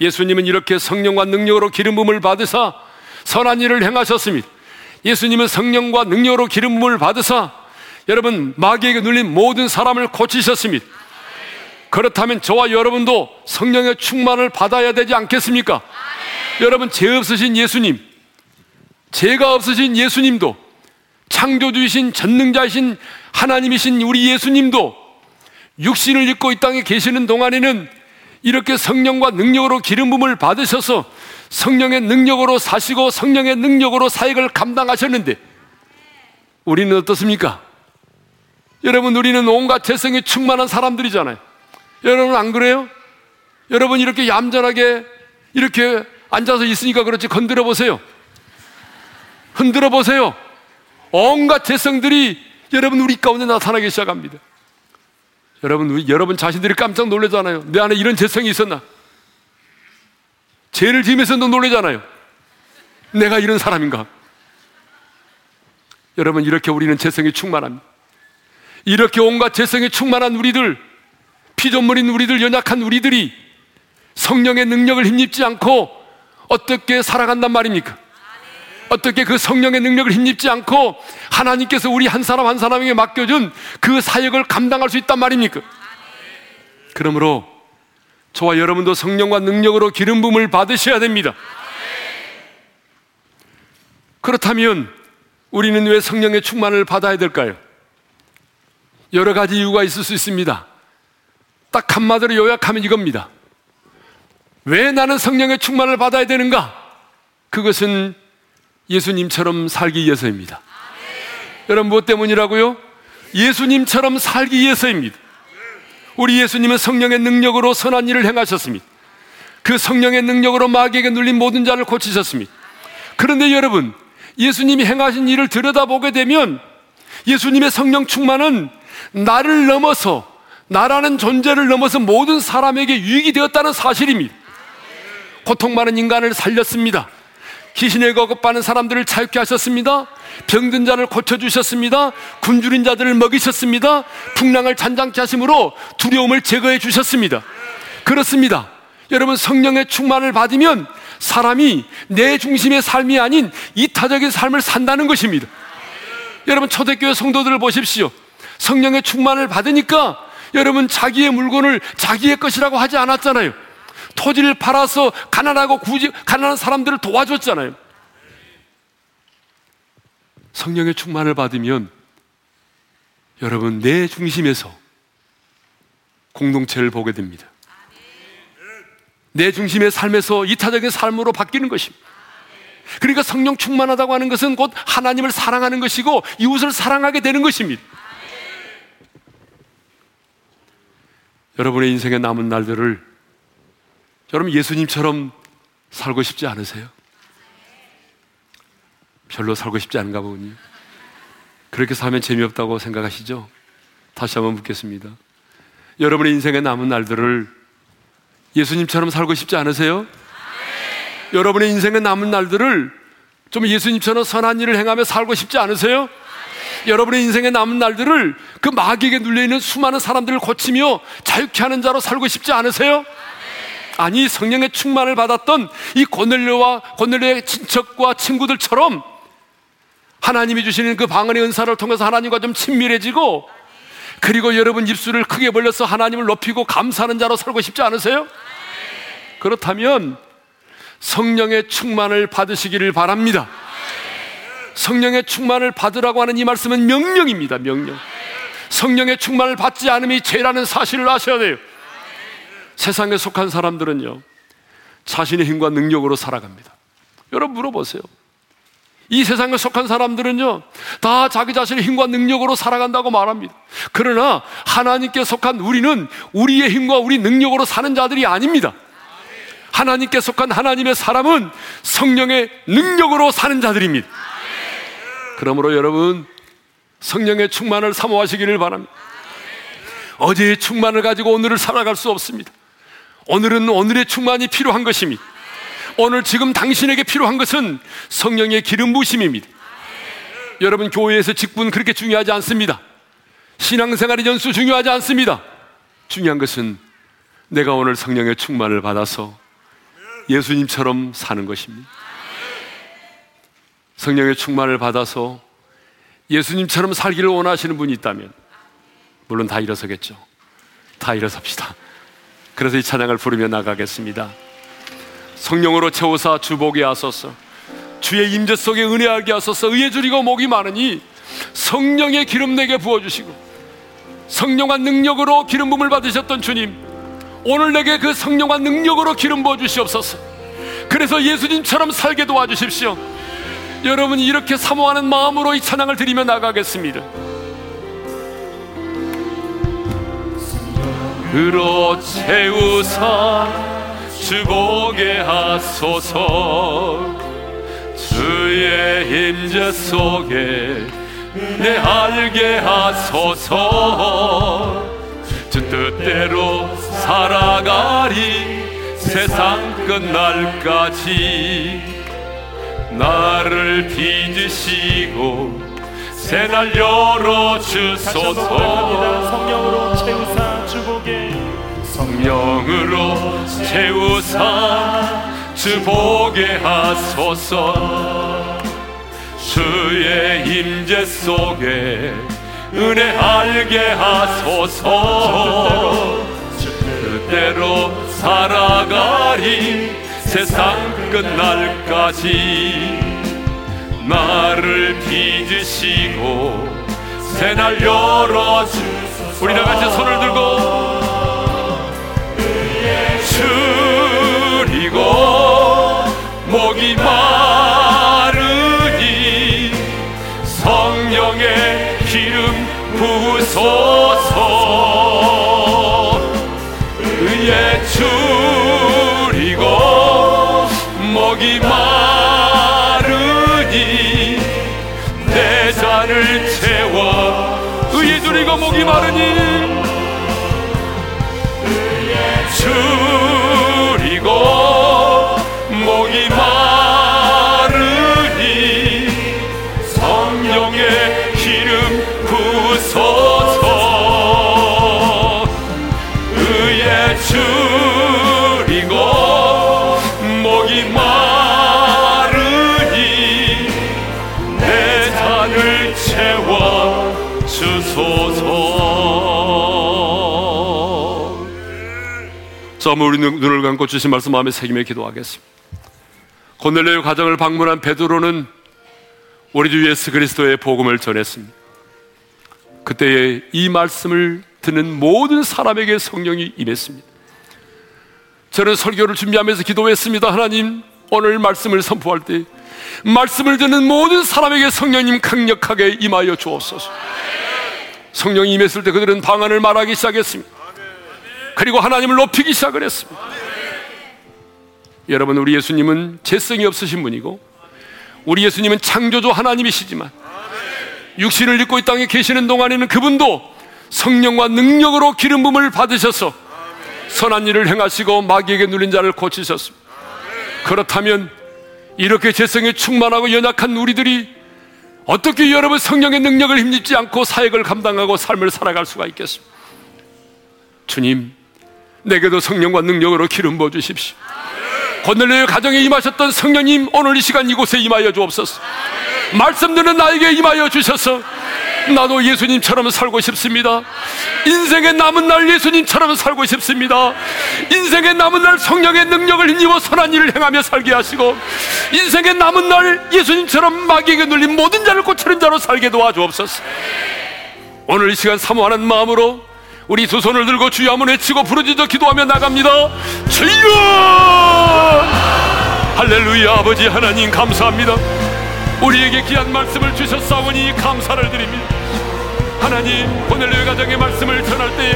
예수님은 이렇게 성령과 능력으로 기름 부음을 받으사 선한 일을 행하셨습니다. 예수님은 성령과 능력으로 기름 부음을 받으사 여러분 마귀에게 눌린 모든 사람을 고치셨습니다. 그렇다면 저와 여러분도 성령의 충만을 받아야 되지 않겠습니까? 여러분 죄 없으신 예수님, 죄가 없으신 예수님도 창조주이신 전능자이신 하나님이신 우리 예수님도 육신을 입고 이 땅에 계시는 동안에는 이렇게 성령과 능력으로 기름 부음을 받으셔서 성령의 능력으로 사시고 성령의 능력으로 사역을 감당하셨는데 우리는 어떻습니까? 여러분 우리는 온갖 재성이 충만한 사람들이잖아요. 여러분 안 그래요? 여러분 이렇게 얌전하게 이렇게 앉아서 있으니까 그렇지 건드려 보세요. 흔들어 보세요. 온갖 재성들이 여러분 우리 가운데 나타나기 시작합니다. 여러분, 여러분 자신들이 깜짝 놀라잖아요. 내 안에 이런 재성이 있었나? 죄를 지으면서도 놀라잖아요. 내가 이런 사람인가? 여러분, 이렇게 우리는 재성이 충만합니다. 이렇게 온갖 재성이 충만한 우리들, 피조물인 우리들, 연약한 우리들이 성령의 능력을 힘입지 않고 어떻게 살아간단 말입니까? 어떻게 그 성령의 능력을 힘입지 않고 하나님께서 우리 한 사람 한 사람에게 맡겨준 그 사역을 감당할 수 있단 말입니까? 그러므로 저와 여러분도 성령과 능력으로 기름 부음을 받으셔야 됩니다. 그렇다면 우리는 왜 성령의 충만을 받아야 될까요? 여러 가지 이유가 있을 수 있습니다. 딱 한마디로 요약하면 이겁니다. 왜 나는 성령의 충만을 받아야 되는가? 그것은 예수님처럼 살기 위해서입니다. 여러분, 무엇 때문이라고요? 예수님처럼 살기 위해서입니다. 우리 예수님은 성령의 능력으로 선한 일을 행하셨습니다. 그 성령의 능력으로 마귀에게 눌린 모든 자를 고치셨습니다. 그런데 여러분, 예수님이 행하신 일을 들여다보게 되면 예수님의 성령 충만은 나를 넘어서 나라는 존재를 넘어서 모든 사람에게 유익이 되었다는 사실입니다. 고통 많은 인간을 살렸습니다. 귀신에 거급받는 사람들을 자유케 하셨습니다. 병든 자를 고쳐주셨습니다. 굶주린 자들을 먹이셨습니다. 풍랑을 잔잔케 하심으로 두려움을 제거해 주셨습니다. 그렇습니다. 여러분 성령의 충만을 받으면 사람이 내 중심의 삶이 아닌 이타적인 삶을 산다는 것입니다. 여러분 초대교회 성도들을 보십시오. 성령의 충만을 받으니까 여러분 자기의 물건을 자기의 것이라고 하지 않았잖아요. 토지를 팔아서 가난하고 구지, 가난한 사람들을 도와줬잖아요. 성령의 충만을 받으면 여러분 내 중심에서 공동체를 보게 됩니다. 내 중심의 삶에서 이타적인 삶으로 바뀌는 것입니다. 그러니까 성령 충만하다고 하는 것은 곧 하나님을 사랑하는 것이고 이웃을 사랑하게 되는 것입니다. 여러분의 인생의 남은 날들을 여러분 예수님처럼 살고 싶지 않으세요? 별로 살고 싶지 않은가 보군요. 그렇게 살면 재미없다고 생각하시죠? 다시 한번 묻겠습니다. 여러분의 인생의 남은 날들을 예수님처럼 살고 싶지 않으세요? 네. 여러분의 인생의 남은 날들을 좀 예수님처럼 선한 일을 행하며 살고 싶지 않으세요? 네. 여러분의 인생의 남은 날들을 그 마귀에게 눌려있는 수많은 사람들을 고치며 자유케 하는 자로 살고 싶지 않으세요? 아니 성령의 충만을 받았던 이 고넬료와 고넬료의 친척과 친구들처럼 하나님이 주시는 그 방언의 은사를 통해서 하나님과 좀 친밀해지고 그리고 여러분 입술을 크게 벌려서 하나님을 높이고 감사하는 자로 살고 싶지 않으세요? 그렇다면 성령의 충만을 받으시기를 바랍니다. 성령의 충만을 받으라고 하는 이 말씀은 명령입니다. 명령. 성령의 충만을 받지 않음이 죄라는 사실을 아셔야 돼요. 세상에 속한 사람들은요, 자신의 힘과 능력으로 살아갑니다. 여러분 물어보세요. 이 세상에 속한 사람들은요, 다 자기 자신의 힘과 능력으로 살아간다고 말합니다. 그러나 하나님께 속한 우리는 우리의 힘과 우리 능력으로 사는 자들이 아닙니다. 하나님께 속한 하나님의 사람은 성령의 능력으로 사는 자들입니다. 그러므로 여러분, 성령의 충만을 사모하시기를 바랍니다. 어제의 충만을 가지고 오늘을 살아갈 수 없습니다. 오늘은 오늘의 충만이 필요한 것입니다. 오늘 지금 당신에게 필요한 것은 성령의 기름 부심입니다. 여러분 교회에서 직분 그렇게 중요하지 않습니다. 신앙생활의 연수 중요하지 않습니다. 중요한 것은 내가 오늘 성령의 충만을 받아서 예수님처럼 사는 것입니다. 성령의 충만을 받아서 예수님처럼 살기를 원하시는 분이 있다면 물론 다 일어서겠죠. 다 일어섭시다. 그래서 이 찬양을 부르며 나가겠습니다. 성령으로 채우사 주복에 하소서. 주의 임재 속에 은혜하게 하소서. 의에 줄이고 목이 많으니 성령의 기름 내게 부어 주시고 성령과 능력으로 기름 부음을 받으셨던 주님 오늘 내게 그 성령과 능력으로 기름 부어 주시옵소서. 그래서 예수님처럼 살게 도와주십시오. 여러분 이렇게 사모하는 마음으로 이 찬양을 드리며 나가겠습니다. 으로 채우사 주보게 하소서. 주의 임재 속에 내 알게 하소서. 주 뜻대로 살아가리 세상 끝날까지 나를 빚으시고 새날 열어주소서. 성령으로 채우사 주보게 성령으로 채우사 주 보게 하소서. 주의 임재 속에 은혜 알게 하소서. 그대로 살아가리 세상 끝날까지 나를 빚으시고 새날 열어주 우리 다 같이 손을 들고 줄이고 목이 마르니 성령의 기름 부소서. 의에 추리고 목이 마르니 내 잔을 채워 의에 주리고 목이 마르니 자, 우리 눈- 눈을 감고 주신 말씀 마음에 새기며 기도하겠습니다. 고넬레오 가정을 방문한 베드로는 우리 주 예수 그리스도의 복음을 전했습니다. 그때에 이 말씀을 듣는 모든 사람에게 성령이 임했습니다. 저는 설교를 준비하면서 기도했습니다. 하나님, 오늘 말씀을 선포할 때 말씀을 듣는 모든 사람에게 성령님 강력하게 임하여 주옵소서. 성령이 임했을 때 그들은 방언을 말하기 시작했습니다. 그리고 하나님을 높이기 시작을 했습니다. 여러분, 우리 예수님은 재성이 없으신 분이고, 우리 예수님은 창조주 하나님이시지만, 육신을 입고 이 땅에 계시는 동안에는 그분도 성령과 능력으로 기름 부음을 받으셔서 선한 일을 행하시고 마귀에게 눌린 자를 고치셨습니다. 그렇다면 이렇게 재성에 충만하고 연약한 우리들이 어떻게 여러분 성령의 능력을 힘입지 않고 사역을 감당하고 삶을 살아갈 수가 있겠습니까? 주님, 내게도 성령과 능력으로 기름 부어 주십시오. 고넬료의 가정에 임하셨던 성령님 오늘 이 시간 이곳에 임하여 주옵소서. 말씀 듣는 나에게 임하여 주셔서 나도 예수님처럼 살고 싶습니다. 인생의 남은 날 예수님처럼 살고 싶습니다. 인생의 남은 날 성령의 능력을 힘입어 선한 일을 행하며 살게 하시고 인생의 남은 날 예수님처럼 마귀에게 눌린 모든 자를 고치는 자로 살게 도와주옵소서. 오늘 이 시간 사모하는 마음으로 우리 두 손을 들고 주여 한번 외치고 부르짖어 기도하며 나갑니다. 주여! 할렐루야 아버지 하나님 감사합니다. 우리에게 귀한 말씀을 주셨사오니 감사를 드립니다. 하나님 고넬료의 가정의 말씀을 전할 때에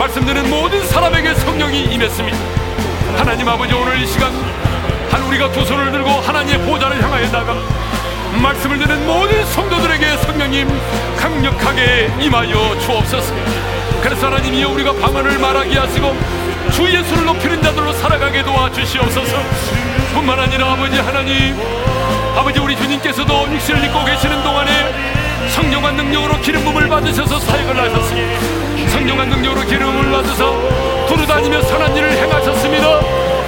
말씀 듣는 모든 사람에게 성령이 임했습니다. 하나님 아버지 오늘 이 시간 한 우리가 두 손을 들고 하나님의 보좌를 향하여 나가 말씀을 듣는 모든 성도들에게 성령님 강력하게 임하여 주옵소서. 그래서 하나님이여 우리가 방언을 말하게 하시고 주 예수를 높이는 자들로 살아가게 도와주시옵소서. 뿐만 아니라 아버지 하나님 아버지 우리 주님께서도 육신을 입고 계시는 동안에 성령과 능력으로 기름 부음을 받으셔서 사역을 하셨습니다. 성령과 능력으로 기름을 받으셔서 두루 다니며 선한 일을 행하셨습니다.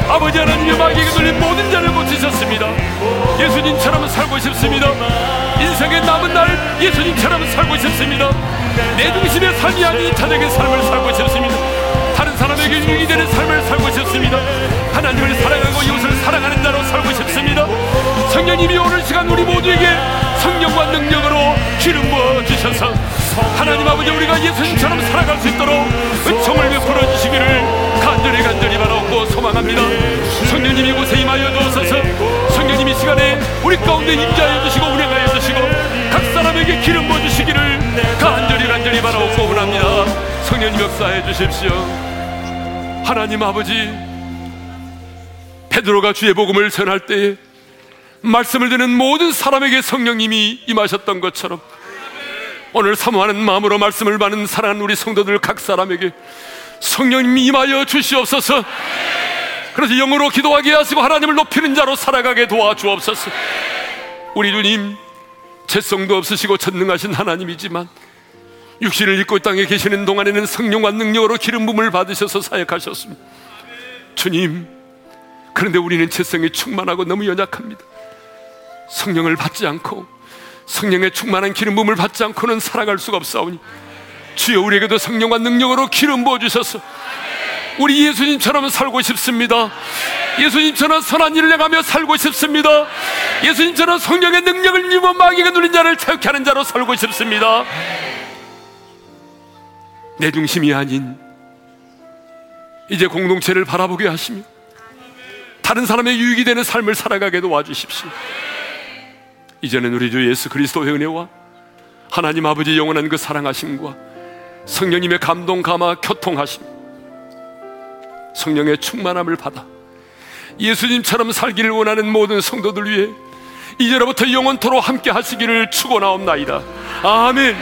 아버지 하나님의 마귀에게 눌린 모든 자를 고치셨습니다. 예수님처럼 살고 싶습니다. 인생의 남은 날 예수님처럼 살고 싶습니다. 내 중심의 삶이 아닌 이타적인 삶을 살고 싶습니다. 다른 사람에게 유익이 되는 삶을 살고 싶습니다. 하나님을 사랑하고 이웃을 사랑하는 자로 살고 싶습니다. 성령님이 오늘 시간 우리 모두에게 성령과 능력으로 기름 부어 주셔서 하나님 아버지 우리가 예수님처럼 살아갈 수 있도록 은총을 베풀어 주시기를 간절히 간절히 바라옵고 소망합니다. 성령님 이 곳에 임하여 주옵소서. 성령님 이 시간에 우리 가운데 임자해 주시고 운행하여 주시고 각 사람에게 기름 부어 주시기를 간절히 간절히 바라옵고 원합니다. 성령님 역사해 주십시오. 하나님 아버지 베드로가 주의 복음을 전할 때에 말씀을 듣는 모든 사람에게 성령님이 임하셨던 것처럼 오늘 사모하는 마음으로 말씀을 받는 사랑하는 우리 성도들 각 사람에게 성령님이 임하여 주시옵소서 그래서 영으로 기도하게 하시고 하나님을 높이는 자로 살아가게 도와주옵소서 우리 주님 재성도 없으시고 전능하신 하나님이지만 육신을 입고 이 땅에 계시는 동안에는 성령과 능력으로 기름 부음을 받으셔서 사역하셨습니다. 주님 그런데 우리는 재성이 충만하고 너무 연약합니다. 성령을 받지 않고 성령의 충만한 기름 부음을 받지 않고는 살아갈 수가 없사오니 주여 우리에게도 성령과 능력으로 기름 부어 주셔서 우리 예수님처럼 살고 싶습니다. 예수님처럼 선한 일을 행하며 살고 싶습니다. 예수님처럼 성령의 능력을 입어 마귀가 눌린 자를 자유케 하는 자로 살고 싶습니다. 내 중심이 아닌 이제 공동체를 바라보게 하시며 다른 사람의 유익이 되는 삶을 살아가게 도와주십시오. 이제는 우리 주 예수 그리스도의 은혜와 하나님 아버지 영원한 그 사랑하심과 성령님의 감동 감화 교통하심 성령의 충만함을 받아 예수님처럼 살기를 원하는 모든 성도들 위해 이제로부터 영원토로 함께 하시기를 축원하옵나이다. 아멘.